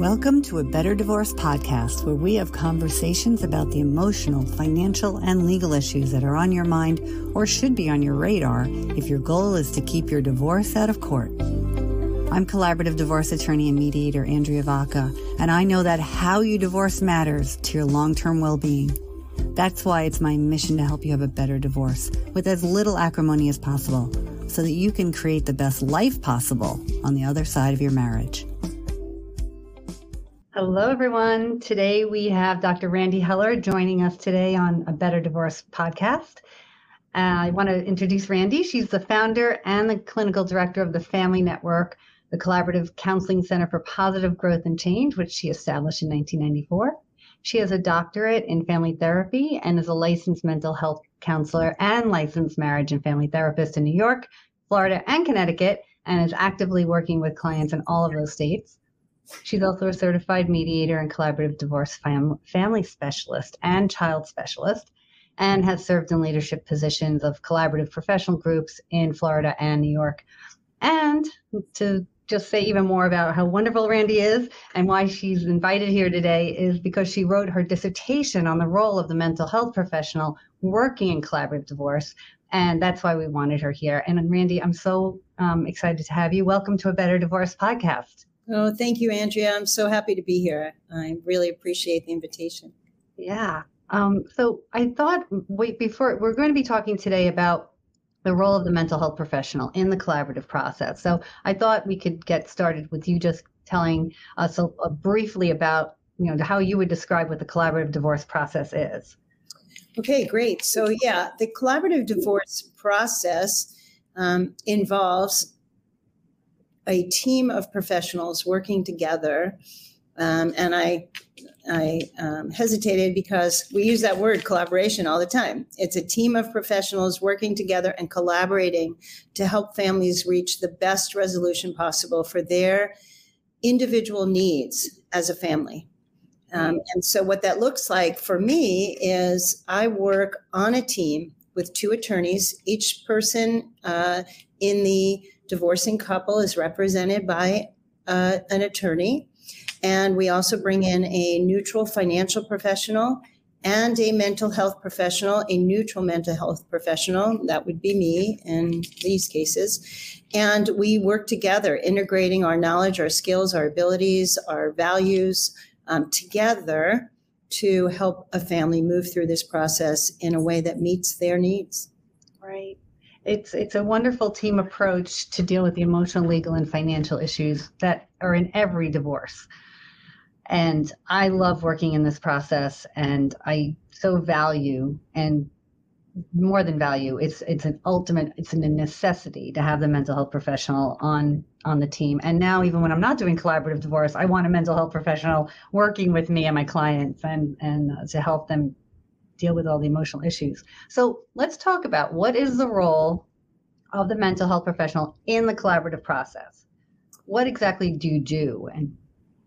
Welcome to a Better Divorce podcast, where we have conversations about the emotional, financial, and legal issues that are on your mind or should be on your radar if your goal is to keep your divorce out of court. I'm collaborative divorce attorney and mediator Andrea Vacca, and I know that how you divorce matters to your long term well being. That's why it's my mission to help you have a better divorce with as little acrimony as possible so that you can create the best life possible on the other side of your marriage. Hello, everyone. Today we have Dr. Randy Heller joining us today on a Better Divorce podcast. Uh, I want to introduce Randy. She's the founder and the clinical director of the Family Network, the Collaborative Counseling Center for Positive Growth and Change, which she established in 1994. She has a doctorate in family therapy and is a licensed mental health counselor and licensed marriage and family therapist in New York, Florida, and Connecticut, and is actively working with clients in all of those states. She's also a certified mediator and collaborative divorce fam- family specialist and child specialist, and has served in leadership positions of collaborative professional groups in Florida and New York. And to just say even more about how wonderful Randy is and why she's invited here today is because she wrote her dissertation on the role of the mental health professional working in collaborative divorce. And that's why we wanted her here. And Randy, I'm so um, excited to have you. Welcome to a Better Divorce podcast. Oh, thank you, Andrea. I'm so happy to be here. I really appreciate the invitation. Yeah. Um, so I thought, wait, before we're going to be talking today about the role of the mental health professional in the collaborative process. So I thought we could get started with you just telling us a, a briefly about, you know, how you would describe what the collaborative divorce process is. Okay, great. So yeah, the collaborative divorce process um, involves a team of professionals working together. Um, and I, I um, hesitated because we use that word collaboration all the time. It's a team of professionals working together and collaborating to help families reach the best resolution possible for their individual needs as a family. Um, and so, what that looks like for me is I work on a team with two attorneys. Each person uh, in the divorcing couple is represented by uh, an attorney. And we also bring in a neutral financial professional and a mental health professional, a neutral mental health professional. That would be me in these cases. And we work together, integrating our knowledge, our skills, our abilities, our values um, together to help a family move through this process in a way that meets their needs. Right it's it's a wonderful team approach to deal with the emotional, legal, and financial issues that are in every divorce. And I love working in this process, and I so value and more than value it's it's an ultimate it's a necessity to have the mental health professional on on the team and now even when i'm not doing collaborative divorce i want a mental health professional working with me and my clients and and uh, to help them deal with all the emotional issues. So let's talk about what is the role of the mental health professional in the collaborative process. What exactly do you do, and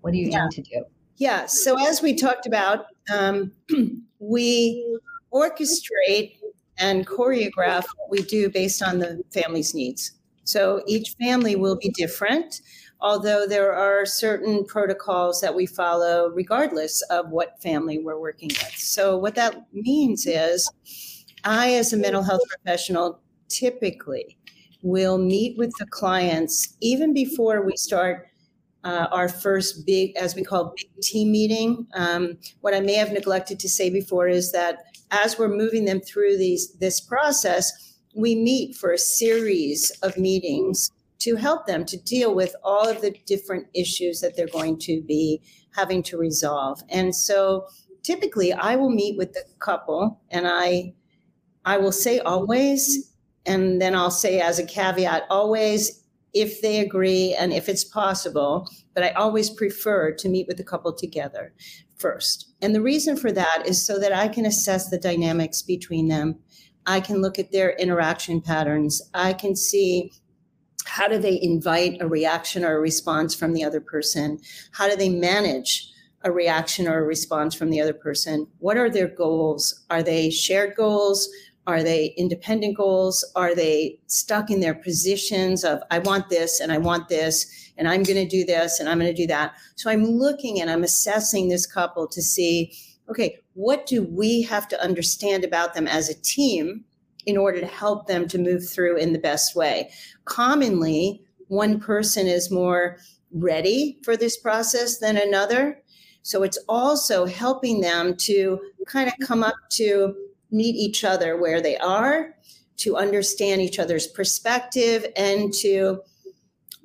what do you yeah. aim to do? Yeah. So as we talked about, um, we orchestrate and choreograph what we do based on the family's needs. So each family will be different although there are certain protocols that we follow regardless of what family we're working with. So, what that means is, I, as a mental health professional, typically will meet with the clients even before we start uh, our first big, as we call big team meeting. Um, what I may have neglected to say before is that as we're moving them through these this process, we meet for a series of meetings to help them to deal with all of the different issues that they're going to be having to resolve. And so typically I will meet with the couple and I I will say always and then I'll say as a caveat always if they agree and if it's possible, but I always prefer to meet with the couple together first. And the reason for that is so that I can assess the dynamics between them. I can look at their interaction patterns. I can see how do they invite a reaction or a response from the other person? How do they manage a reaction or a response from the other person? What are their goals? Are they shared goals? Are they independent goals? Are they stuck in their positions of, I want this and I want this? and I'm going to do this and I'm going to do that. So I'm looking and I'm assessing this couple to see, okay, what do we have to understand about them as a team in order to help them to move through in the best way? Commonly, one person is more ready for this process than another. So it's also helping them to kind of come up to meet each other where they are, to understand each other's perspective, and to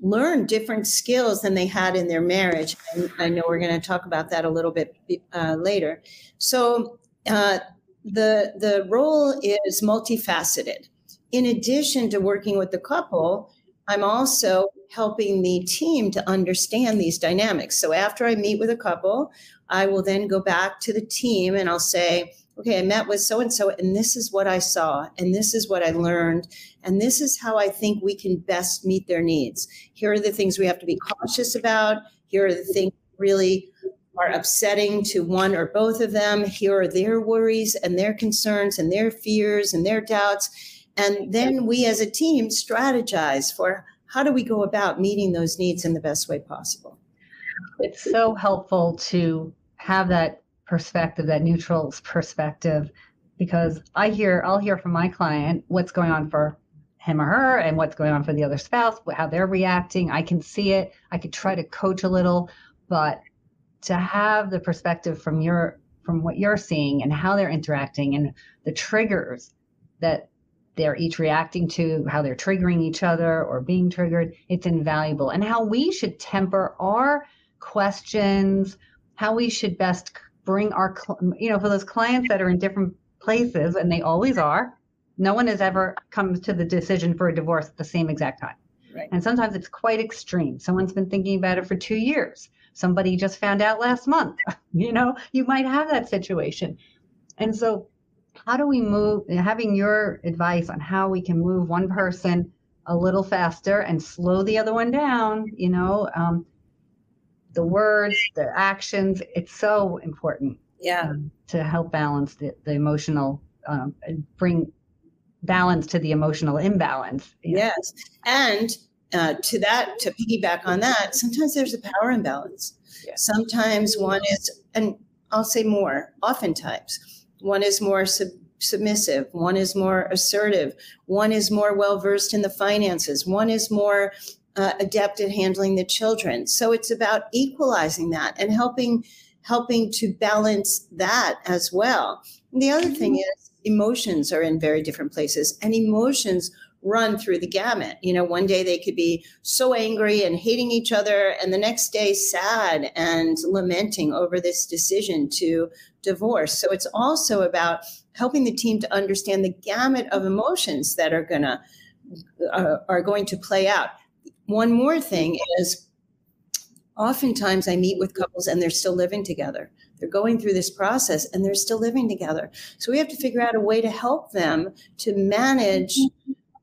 learn different skills than they had in their marriage. And I know we're going to talk about that a little bit uh, later. So uh, the the role is multifaceted. In addition to working with the couple, I'm also helping the team to understand these dynamics. So after I meet with a couple, I will then go back to the team and I'll say, okay, I met with so and so, and this is what I saw, and this is what I learned, and this is how I think we can best meet their needs. Here are the things we have to be cautious about. Here are the things really are upsetting to one or both of them. Here are their worries and their concerns and their fears and their doubts. And then we as a team strategize for how do we go about meeting those needs in the best way possible. It's so helpful to have that perspective, that neutral perspective, because I hear, I'll hear from my client what's going on for him or her and what's going on for the other spouse, how they're reacting. I can see it. I could try to coach a little, but to have the perspective from your from what you're seeing and how they're interacting and the triggers that they're each reacting to, how they're triggering each other or being triggered, it's invaluable. And how we should temper our questions, how we should best bring our, you know, for those clients that are in different places, and they always are, no one has ever come to the decision for a divorce at the same exact time. Right. And sometimes it's quite extreme. Someone's been thinking about it for two years. Somebody just found out last month. you know, you might have that situation. And so how do we move having your advice on how we can move one person a little faster and slow the other one down you know um, the words the actions it's so important yeah um, to help balance the, the emotional um, bring balance to the emotional imbalance yes and uh, to that to piggyback on that sometimes there's a power imbalance yeah. sometimes one is and i'll say more oftentimes one is more sub- submissive. One is more assertive. One is more well versed in the finances. One is more uh, adept at handling the children. So it's about equalizing that and helping helping to balance that as well. And the other thing mm-hmm. is emotions are in very different places and emotions run through the gamut. You know, one day they could be so angry and hating each other, and the next day sad and lamenting over this decision to divorce. So it's also about helping the team to understand the gamut of emotions that are gonna uh, are going to play out. One more thing is oftentimes I meet with couples and they're still living together. They're going through this process and they're still living together. So we have to figure out a way to help them to manage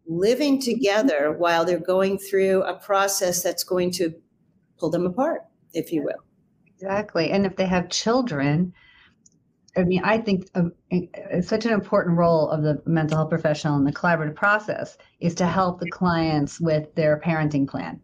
living together while they're going through a process that's going to pull them apart, if you will. Exactly. And if they have children, I mean, I think um, such an important role of the mental health professional in the collaborative process is to help the clients with their parenting plan.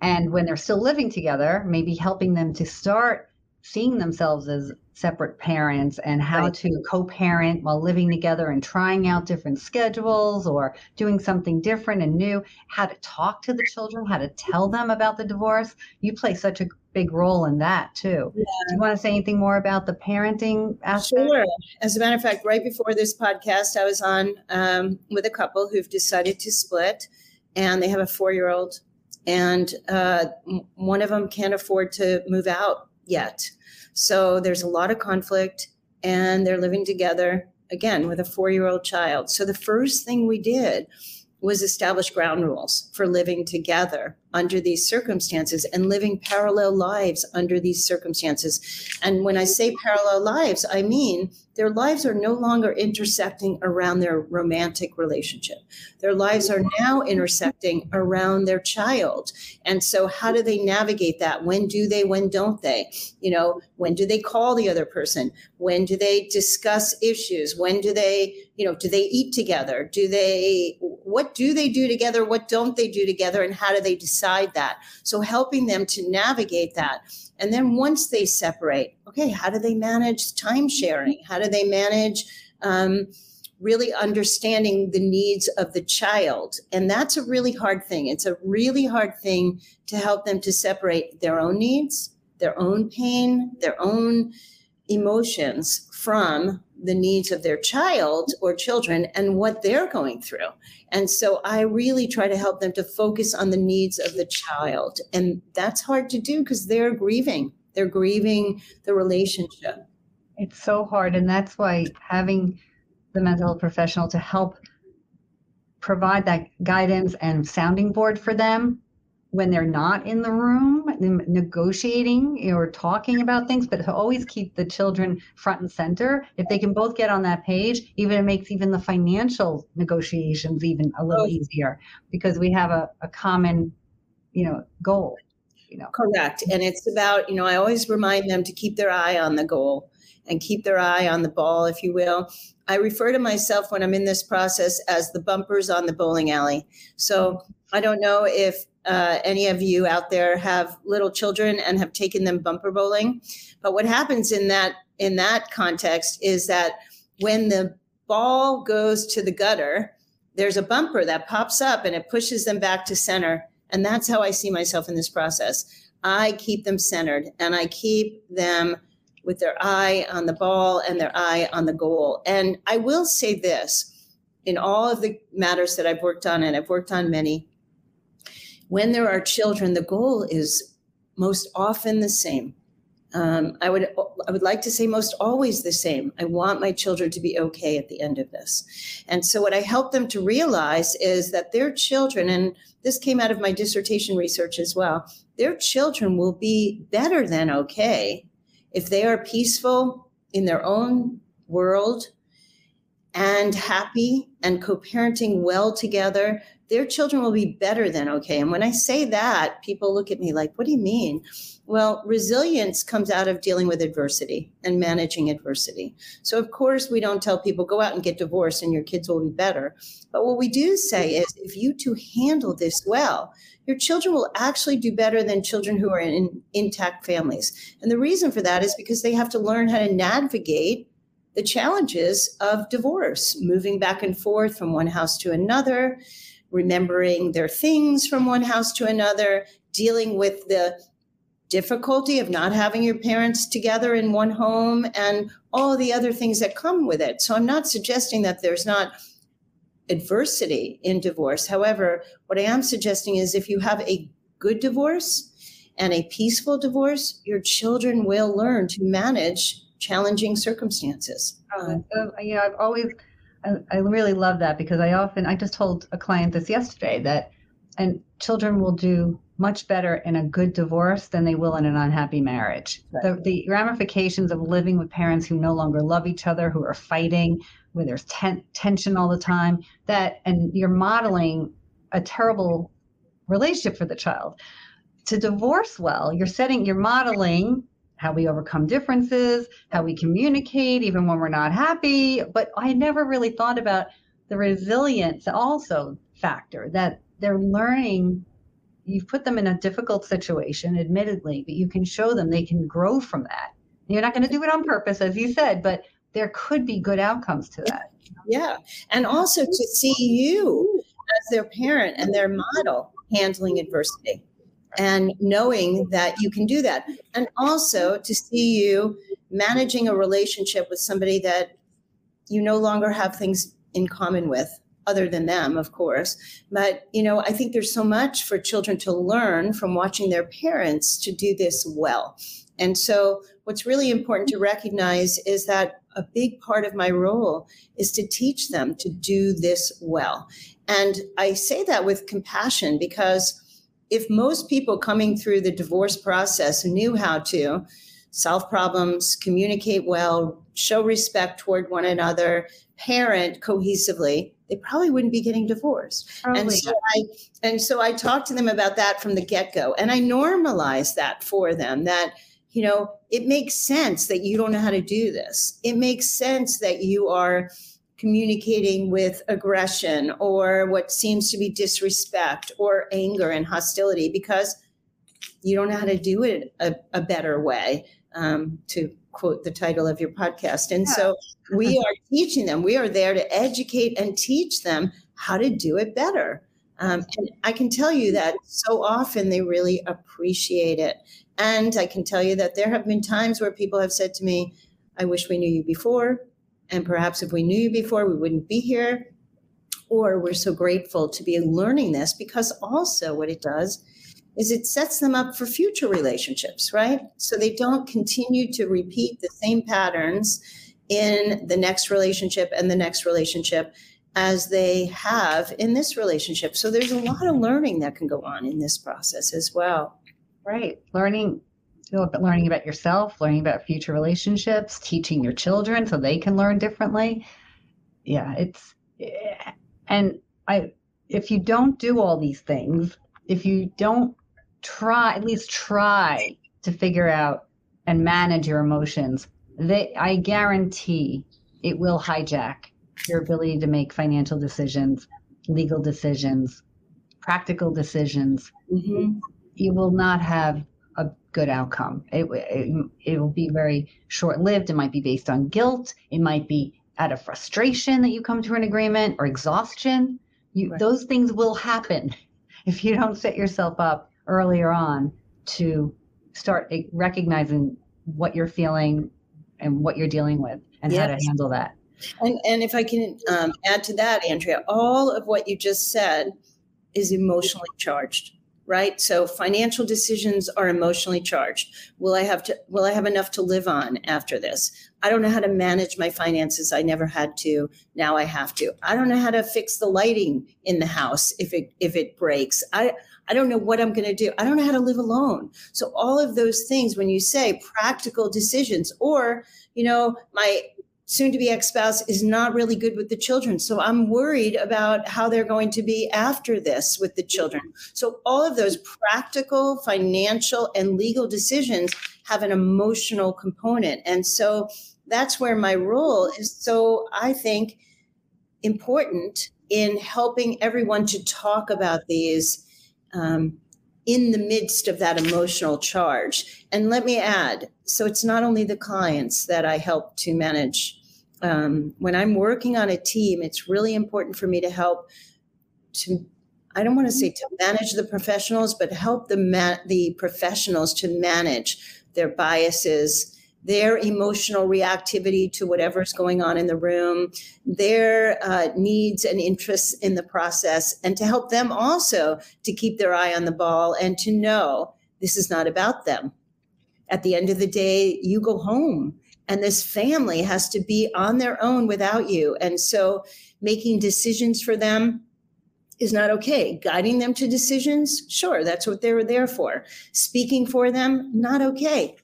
And when they're still living together, maybe helping them to start seeing themselves as separate parents and how right. to co-parent while living together and trying out different schedules or doing something different and new how to talk to the children how to tell them about the divorce you play such a big role in that too yeah. do you want to say anything more about the parenting aspect sure as a matter of fact right before this podcast i was on um, with a couple who've decided to split and they have a four-year-old and uh, one of them can't afford to move out yet so there's a lot of conflict, and they're living together again with a four year old child. So the first thing we did was establish ground rules for living together under these circumstances and living parallel lives under these circumstances. And when I say parallel lives, I mean their lives are no longer intersecting around their romantic relationship. Their lives are now intersecting around their child. And so, how do they navigate that? When do they, when don't they? You know, when do they call the other person? When do they discuss issues? When do they, you know, do they eat together? Do they, what do they do together? What don't they do together? And how do they decide? Inside that. So helping them to navigate that. And then once they separate, okay, how do they manage time sharing? How do they manage um, really understanding the needs of the child? And that's a really hard thing. It's a really hard thing to help them to separate their own needs, their own pain, their own emotions from the needs of their child or children and what they're going through. And so I really try to help them to focus on the needs of the child. And that's hard to do because they're grieving. They're grieving the relationship. It's so hard. And that's why having the mental health professional to help provide that guidance and sounding board for them when they're not in the room negotiating or talking about things but to always keep the children front and center. If they can both get on that page even it makes even the financial negotiations even a little oh. easier because we have a, a common you know goal you know. Correct and it's about you know i always remind them to keep their eye on the goal and keep their eye on the ball if you will. I refer to myself when i'm in this process as the bumpers on the bowling alley. So i don't know if uh, any of you out there have little children and have taken them bumper bowling. But what happens in that in that context is that when the ball goes to the gutter, there's a bumper that pops up and it pushes them back to center. And that's how I see myself in this process. I keep them centered and I keep them with their eye on the ball and their eye on the goal. And I will say this in all of the matters that I've worked on, and I've worked on many, when there are children, the goal is most often the same. Um, I would I would like to say most always the same. I want my children to be okay at the end of this, and so what I help them to realize is that their children, and this came out of my dissertation research as well. Their children will be better than okay if they are peaceful in their own world and happy and co-parenting well together their children will be better than okay. And when I say that, people look at me like, what do you mean? Well, resilience comes out of dealing with adversity and managing adversity. So, of course, we don't tell people go out and get divorced and your kids will be better. But what we do say is if you two handle this well, your children will actually do better than children who are in intact families. And the reason for that is because they have to learn how to navigate the challenges of divorce, moving back and forth from one house to another remembering their things from one house to another, dealing with the difficulty of not having your parents together in one home and all the other things that come with it. So I'm not suggesting that there's not adversity in divorce. However, what I am suggesting is if you have a good divorce and a peaceful divorce, your children will learn to manage challenging circumstances. Uh, so, you know, I've always I, I really love that because I often I just told a client this yesterday that and children will do much better in a good divorce than they will in an unhappy marriage. Right. The, the ramifications of living with parents who no longer love each other, who are fighting, where there's ten, tension all the time, that and you're modeling a terrible relationship for the child. To divorce well, you're setting, you're modeling how we overcome differences, how we communicate even when we're not happy. But I never really thought about the resilience also factor that they're learning. You've put them in a difficult situation, admittedly, but you can show them they can grow from that. You're not going to do it on purpose, as you said, but there could be good outcomes to that. Yeah. And also to see you as their parent and their model handling adversity and knowing that you can do that. And also to see you managing a relationship with somebody that you no longer have things in common with other than them of course. But you know i think there's so much for children to learn from watching their parents to do this well. And so what's really important to recognize is that a big part of my role is to teach them to do this well. And i say that with compassion because if most people coming through the divorce process knew how to solve problems, communicate well, show respect toward one another, parent cohesively, they probably wouldn't be getting divorced. Probably. And so I and so I talked to them about that from the get-go. And I normalized that for them that you know, it makes sense that you don't know how to do this. It makes sense that you are communicating with aggression or what seems to be disrespect or anger and hostility because you don't know how to do it a, a better way, um, to quote the title of your podcast. And yeah. so we are teaching them, we are there to educate and teach them how to do it better. Um, and I can tell you that so often they really appreciate it. And I can tell you that there have been times where people have said to me, I wish we knew you before. And perhaps if we knew you before, we wouldn't be here. Or we're so grateful to be learning this because also what it does is it sets them up for future relationships, right? So they don't continue to repeat the same patterns in the next relationship and the next relationship as they have in this relationship. So there's a lot of learning that can go on in this process as well. Right. Learning learning about yourself, learning about future relationships, teaching your children so they can learn differently. Yeah, it's and I if you don't do all these things, if you don't try at least try to figure out and manage your emotions, they I guarantee it will hijack your ability to make financial decisions, legal decisions, practical decisions. Mm-hmm. You will not have good outcome. It, it, it will be very short lived. It might be based on guilt. It might be out of frustration that you come to an agreement or exhaustion. You, right. Those things will happen if you don't set yourself up earlier on to start recognizing what you're feeling and what you're dealing with and yes. how to handle that. And, and if I can um, add to that, Andrea, all of what you just said is emotionally charged right? So financial decisions are emotionally charged. Will i have to will i have enough to live on after this? I don't know how to manage my finances. I never had to. Now i have to. I don't know how to fix the lighting in the house if it if it breaks. I i don't know what i'm going to do. I don't know how to live alone. So all of those things when you say practical decisions or you know my soon to be ex spouse is not really good with the children. So I'm worried about how they're going to be after this with the children. So all of those practical, financial, and legal decisions have an emotional component. And so that's where my role is so, I think, important in helping everyone to talk about these. Um, in the midst of that emotional charge. And let me add so it's not only the clients that I help to manage um, when I'm working on a team, it's really important for me to help to I don't want to say to manage the professionals, but help the ma- the professionals to manage their biases, their emotional reactivity to whatever's going on in the room, their uh, needs and interests in the process, and to help them also to keep their eye on the ball and to know this is not about them. At the end of the day, you go home and this family has to be on their own without you. And so making decisions for them is not okay. Guiding them to decisions, sure, that's what they were there for. Speaking for them, not okay.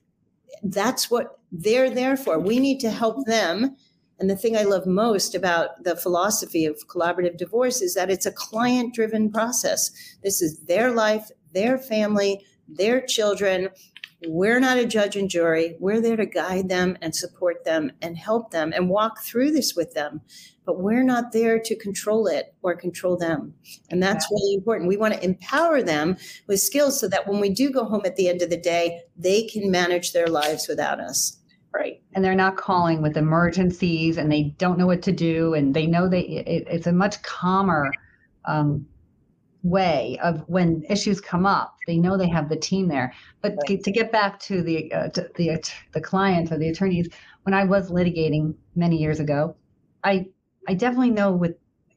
That's what they're there for. We need to help them. And the thing I love most about the philosophy of collaborative divorce is that it's a client driven process. This is their life, their family, their children we're not a judge and jury. We're there to guide them and support them and help them and walk through this with them. But we're not there to control it or control them. And that's really important. We want to empower them with skills so that when we do go home at the end of the day, they can manage their lives without us. Right. And they're not calling with emergencies and they don't know what to do. And they know they, it, it's a much calmer um, way of when issues come up they know they have the team there. But right. to get back to the uh, to the the client or the attorneys when i was litigating many years ago i i definitely know with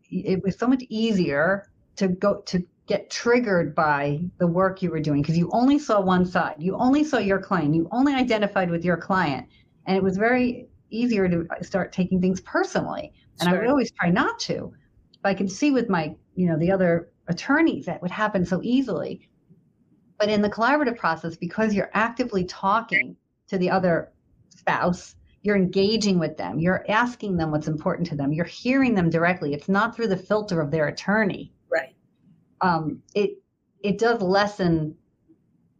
it was so much easier to go to get triggered by the work you were doing because you only saw one side. You only saw your client. You only identified with your client. And it was very easier to start taking things personally. And sure. i would always try not to. But i can see with my you know the other attorneys that would happen so easily. But in the collaborative process, because you're actively talking to the other spouse, you're engaging with them, you're asking them what's important to them, you're hearing them directly. It's not through the filter of their attorney. Right. Um, it it does lessen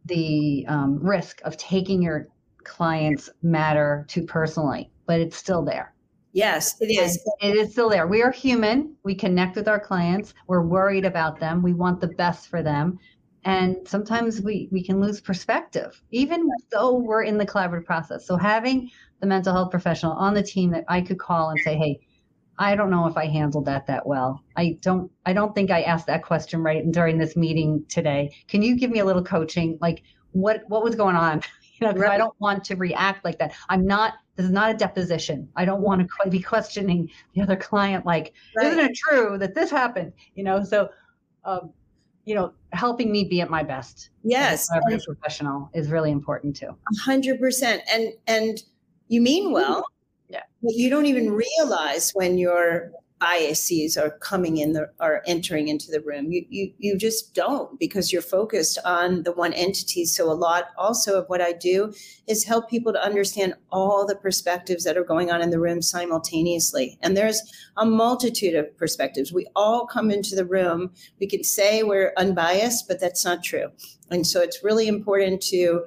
the um, risk of taking your client's matter too personally, but it's still there. Yes, it is. And it is still there. We are human. We connect with our clients. We're worried about them. We want the best for them. And sometimes we, we can lose perspective, even though we're in the collaborative process. So having the mental health professional on the team that I could call and say, hey, I don't know if I handled that that well. I don't I don't think I asked that question right during this meeting today. Can you give me a little coaching? Like what what was going on? You know, right. I don't want to react like that. I'm not this is not a deposition. I don't want to be questioning the other client like, right. isn't it true that this happened? You know, so um, you know, helping me be at my best. Yes. As a professional is really important too. A hundred percent. And and you mean well. Yeah. But you don't even realize when you're biases are coming in the are entering into the room. You, you you just don't because you're focused on the one entity. So a lot also of what i do is help people to understand all the perspectives that are going on in the room simultaneously. And there's a multitude of perspectives. We all come into the room. We can say we're unbiased but that's not true. And so it's really important to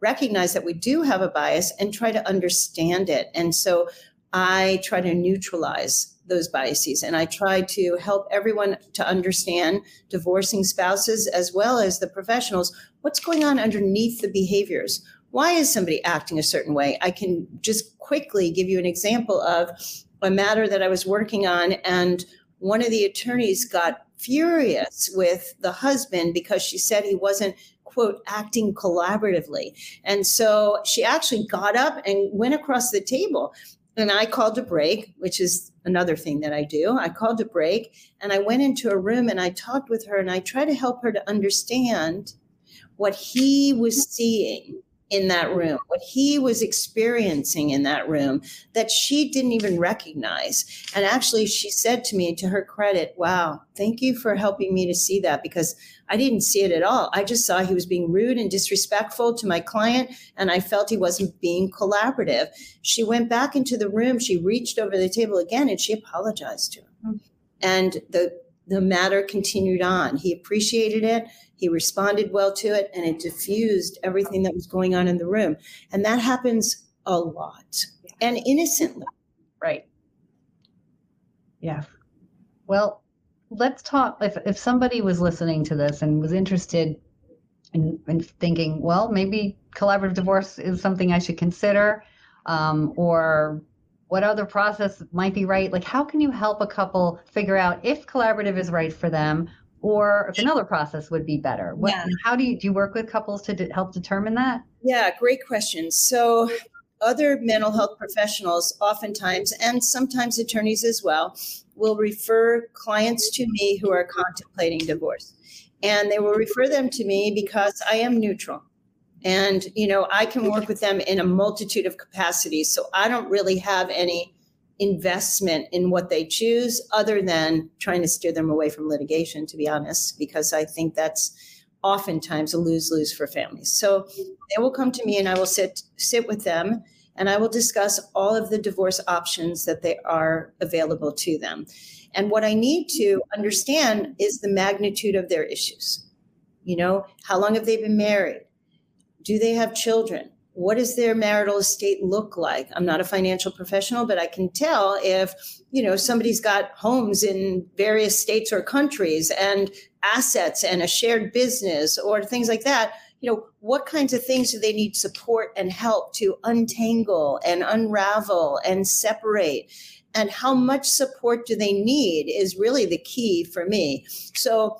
recognize that we do have a bias and try to understand it. And so I try to neutralize those biases. And I try to help everyone to understand divorcing spouses as well as the professionals what's going on underneath the behaviors. Why is somebody acting a certain way? I can just quickly give you an example of a matter that I was working on, and one of the attorneys got furious with the husband because she said he wasn't quote acting collaboratively and so she actually got up and went across the table and I called a break, which is another thing that I do. I called a break and I went into a room and I talked with her and I tried to help her to understand what he was seeing in that room, what he was experiencing in that room that she didn't even recognize. And actually, she said to me, to her credit, Wow, thank you for helping me to see that because I didn't see it at all. I just saw he was being rude and disrespectful to my client, and I felt he wasn't being collaborative. She went back into the room, she reached over the table again, and she apologized to him. Mm-hmm. And the the matter continued on. He appreciated it. He responded well to it and it diffused everything that was going on in the room. And that happens a lot and innocently. Right. Yeah. Well, let's talk. If, if somebody was listening to this and was interested in, in thinking, well, maybe collaborative divorce is something I should consider, um, or what other process might be right? Like, how can you help a couple figure out if collaborative is right for them or if another process would be better? What, yeah. How do you do you work with couples to de- help determine that? Yeah, great question. So other mental health professionals oftentimes and sometimes attorneys as well will refer clients to me who are contemplating divorce and they will refer them to me because i am neutral and you know i can work with them in a multitude of capacities so i don't really have any investment in what they choose other than trying to steer them away from litigation to be honest because i think that's oftentimes a lose-lose for families. So they will come to me and i will sit sit with them and i will discuss all of the divorce options that they are available to them. And what i need to understand is the magnitude of their issues. You know how long have they been married do they have children? What does their marital estate look like? I'm not a financial professional but i can tell if you know somebody's got homes in various states or countries and assets and a shared business or things like that you know what kinds of things do they need support and help to untangle and unravel and separate? And how much support do they need is really the key for me. So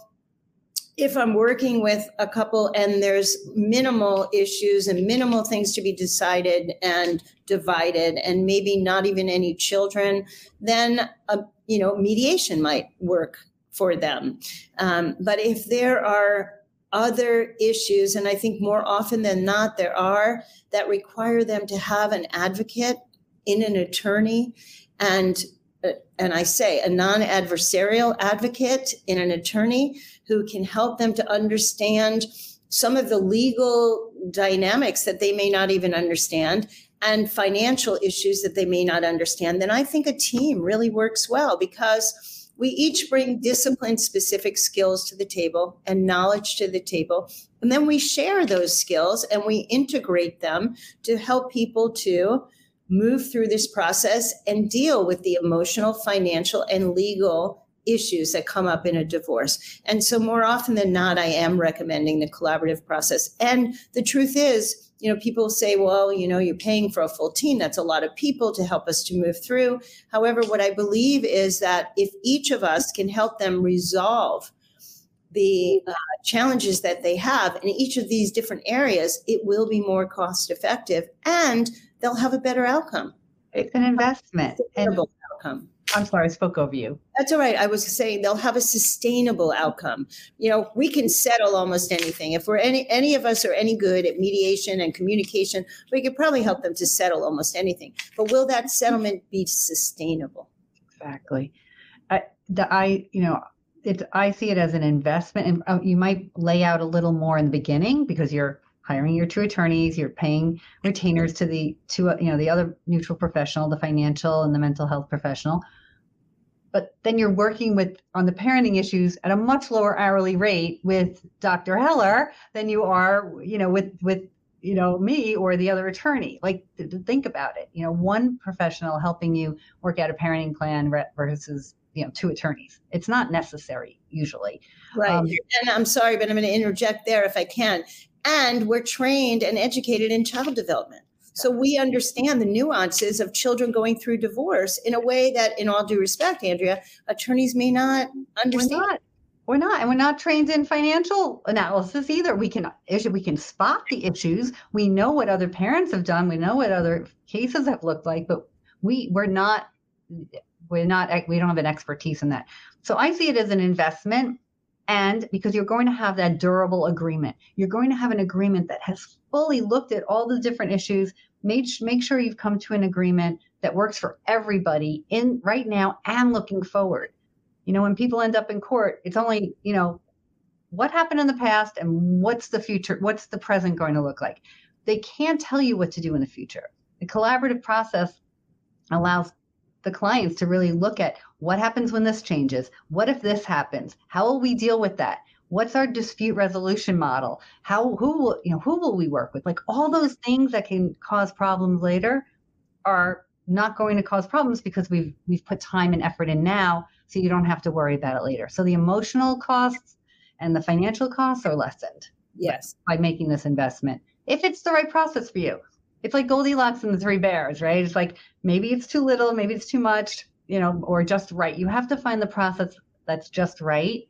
if I'm working with a couple and there's minimal issues and minimal things to be decided and divided and maybe not even any children, then a, you know mediation might work for them. Um, but if there are other issues, and I think more often than not there are that require them to have an advocate in an attorney and uh, and I say a non-adversarial advocate in an attorney who can help them to understand some of the legal dynamics that they may not even understand and financial issues that they may not understand, then I think a team really works well because we each bring discipline specific skills to the table and knowledge to the table. And then we share those skills and we integrate them to help people to move through this process and deal with the emotional, financial, and legal issues that come up in a divorce. And so, more often than not, I am recommending the collaborative process. And the truth is, you know, people say, well, you know, you're paying for a full team. That's a lot of people to help us to move through. However, what I believe is that if each of us can help them resolve the uh, challenges that they have in each of these different areas, it will be more cost effective and they'll have a better outcome. It's an investment. And, outcome. I'm sorry, I spoke over you. That's all right. I was saying they'll have a sustainable outcome. You know, we can settle almost anything. If we're any any of us are any good at mediation and communication, we could probably help them to settle almost anything. But will that settlement be sustainable? Exactly. I, the, I you know, it's I see it as an investment, and uh, you might lay out a little more in the beginning because you're hiring your two attorneys, you're paying retainers to the to uh, you know the other neutral professional, the financial and the mental health professional. But then you're working with on the parenting issues at a much lower hourly rate with Dr. Heller than you are, you know, with with you know me or the other attorney. Like to, to think about it, you know, one professional helping you work out a parenting plan versus you know two attorneys. It's not necessary usually. Right. Um, and I'm sorry, but I'm going to interject there if I can and we're trained and educated in child development. So we understand the nuances of children going through divorce in a way that, in all due respect, Andrea, attorneys may not understand. We're not. We're not, and we're not trained in financial analysis either. We can we can spot the issues. We know what other parents have done. We know what other cases have looked like, but we we're not we're not we don't have an expertise in that. So I see it as an investment and because you're going to have that durable agreement, you're going to have an agreement that has fully looked at all the different issues, make, make sure you've come to an agreement that works for everybody in right now and looking forward. You know, when people end up in court, it's only, you know, what happened in the past and what's the future, what's the present going to look like. They can't tell you what to do in the future. The collaborative process allows the clients to really look at what happens when this changes? What if this happens? How will we deal with that? What's our dispute resolution model? How who will you know who will we work with? Like all those things that can cause problems later are not going to cause problems because we've we've put time and effort in now so you don't have to worry about it later. So the emotional costs and the financial costs are lessened. Yes. By making this investment. If it's the right process for you it's like Goldilocks and the Three Bears, right? It's like maybe it's too little, maybe it's too much, you know, or just right. You have to find the process that's just right,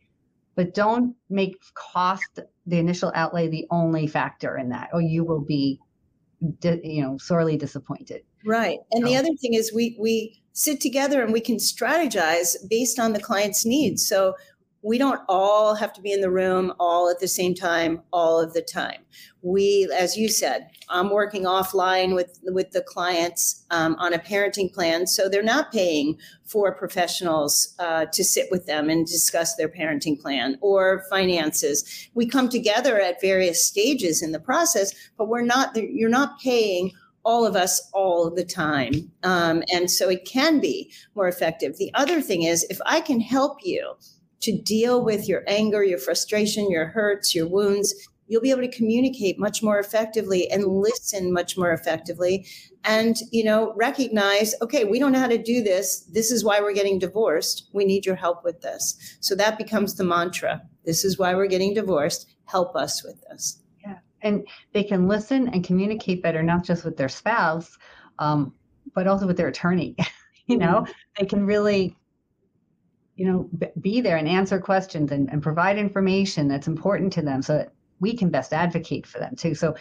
but don't make cost the initial outlay the only factor in that, or you will be, you know, sorely disappointed. Right. And so. the other thing is we we sit together and we can strategize based on the client's needs. So we don't all have to be in the room all at the same time all of the time we as you said i'm working offline with with the clients um, on a parenting plan so they're not paying for professionals uh, to sit with them and discuss their parenting plan or finances we come together at various stages in the process but we're not you're not paying all of us all the time. Um, and so it can be more effective. The other thing is, if I can help you to deal with your anger, your frustration, your hurts, your wounds. You'll be able to communicate much more effectively and listen much more effectively and you know recognize okay we don't know how to do this. This is why we're getting divorced. We need your help with this. So that becomes the mantra. This is why we're getting divorced. Help us with this. Yeah. And they can listen and communicate better not just with their spouse um, but also with their attorney you know? Mm-hmm. they can really you know, be there and answer questions and, and provide information that's important to them so that we can best advocate for them too. So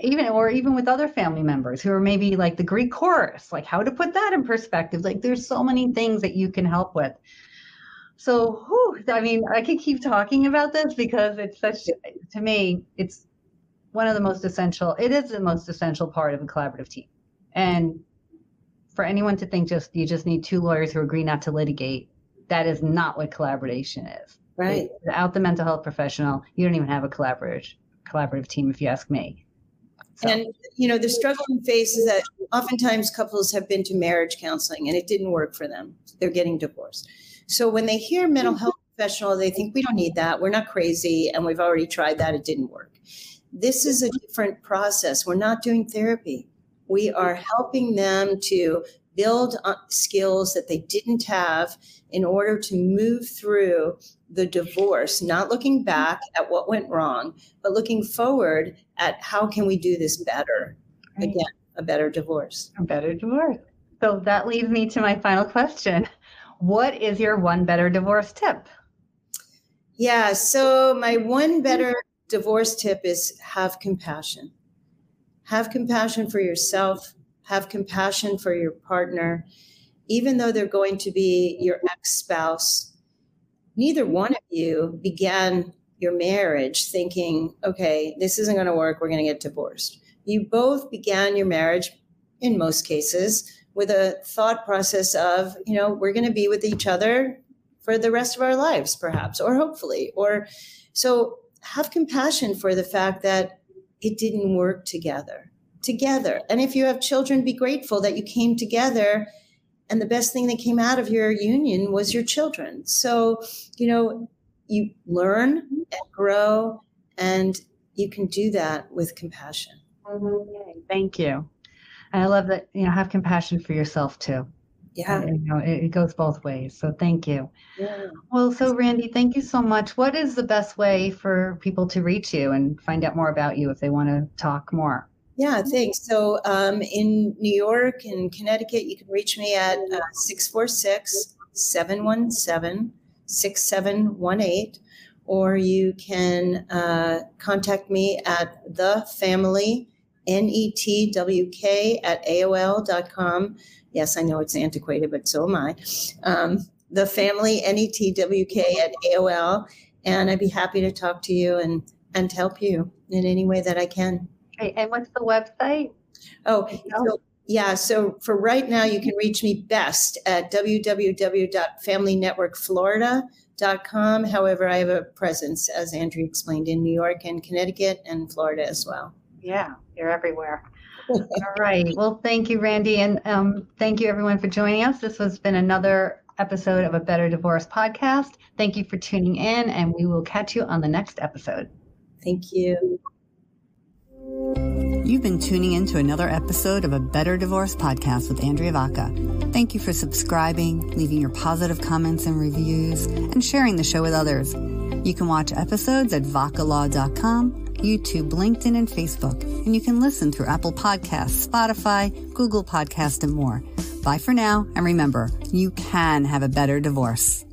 even or even with other family members who are maybe like the Greek chorus, like how to put that in perspective. Like there's so many things that you can help with. So, whew, I mean, I could keep talking about this because it's such to me, it's one of the most essential. It is the most essential part of a collaborative team. And for anyone to think just you just need two lawyers who agree not to litigate that is not what collaboration is. Right. Without the mental health professional, you don't even have a collaborative collaborative team, if you ask me. So. And you know, the struggle we face is that oftentimes couples have been to marriage counseling and it didn't work for them. They're getting divorced. So when they hear mental health professional, they think we don't need that. We're not crazy, and we've already tried that. It didn't work. This is a different process. We're not doing therapy. We are helping them to build skills that they didn't have in order to move through the divorce, not looking back at what went wrong, but looking forward at how can we do this better? Right. Again, a better divorce. A better divorce. So that leads me to my final question. What is your one better divorce tip? Yeah, so my one better divorce tip is have compassion. Have compassion for yourself, have compassion for your partner, even though they're going to be your ex spouse. Neither one of you began your marriage thinking, okay, this isn't going to work, we're going to get divorced. You both began your marriage, in most cases, with a thought process of, you know, we're going to be with each other for the rest of our lives, perhaps, or hopefully. Or so have compassion for the fact that it didn't work together. Together. And if you have children, be grateful that you came together and the best thing that came out of your union was your children. So, you know, you learn and grow, and you can do that with compassion. Thank you. And I love that, you know, have compassion for yourself too. Yeah. You know, it, it goes both ways. So thank you. Yeah. Well, so Randy, thank you so much. What is the best way for people to reach you and find out more about you if they want to talk more? Yeah, thanks. So um, in New York and Connecticut, you can reach me at uh, 646 717 6718, or you can uh, contact me at the family netwk at aol.com. Yes, I know it's antiquated, but so am I. Um, the family netwk at aol, and I'd be happy to talk to you and and help you in any way that I can. Great. And what's the website? Oh, so, yeah. So for right now, you can reach me best at www.familynetworkflorida.com. However, I have a presence, as Andrea explained, in New York and Connecticut and Florida as well. Yeah, you're everywhere. All right. Well, thank you, Randy. And um, thank you, everyone, for joining us. This has been another episode of a Better Divorce podcast. Thank you for tuning in, and we will catch you on the next episode. Thank you. You've been tuning in to another episode of a Better Divorce podcast with Andrea Vacca. Thank you for subscribing, leaving your positive comments and reviews, and sharing the show with others. You can watch episodes at vaccalaw.com, YouTube, LinkedIn, and Facebook, and you can listen through Apple Podcasts, Spotify, Google Podcast, and more. Bye for now, and remember, you can have a better divorce.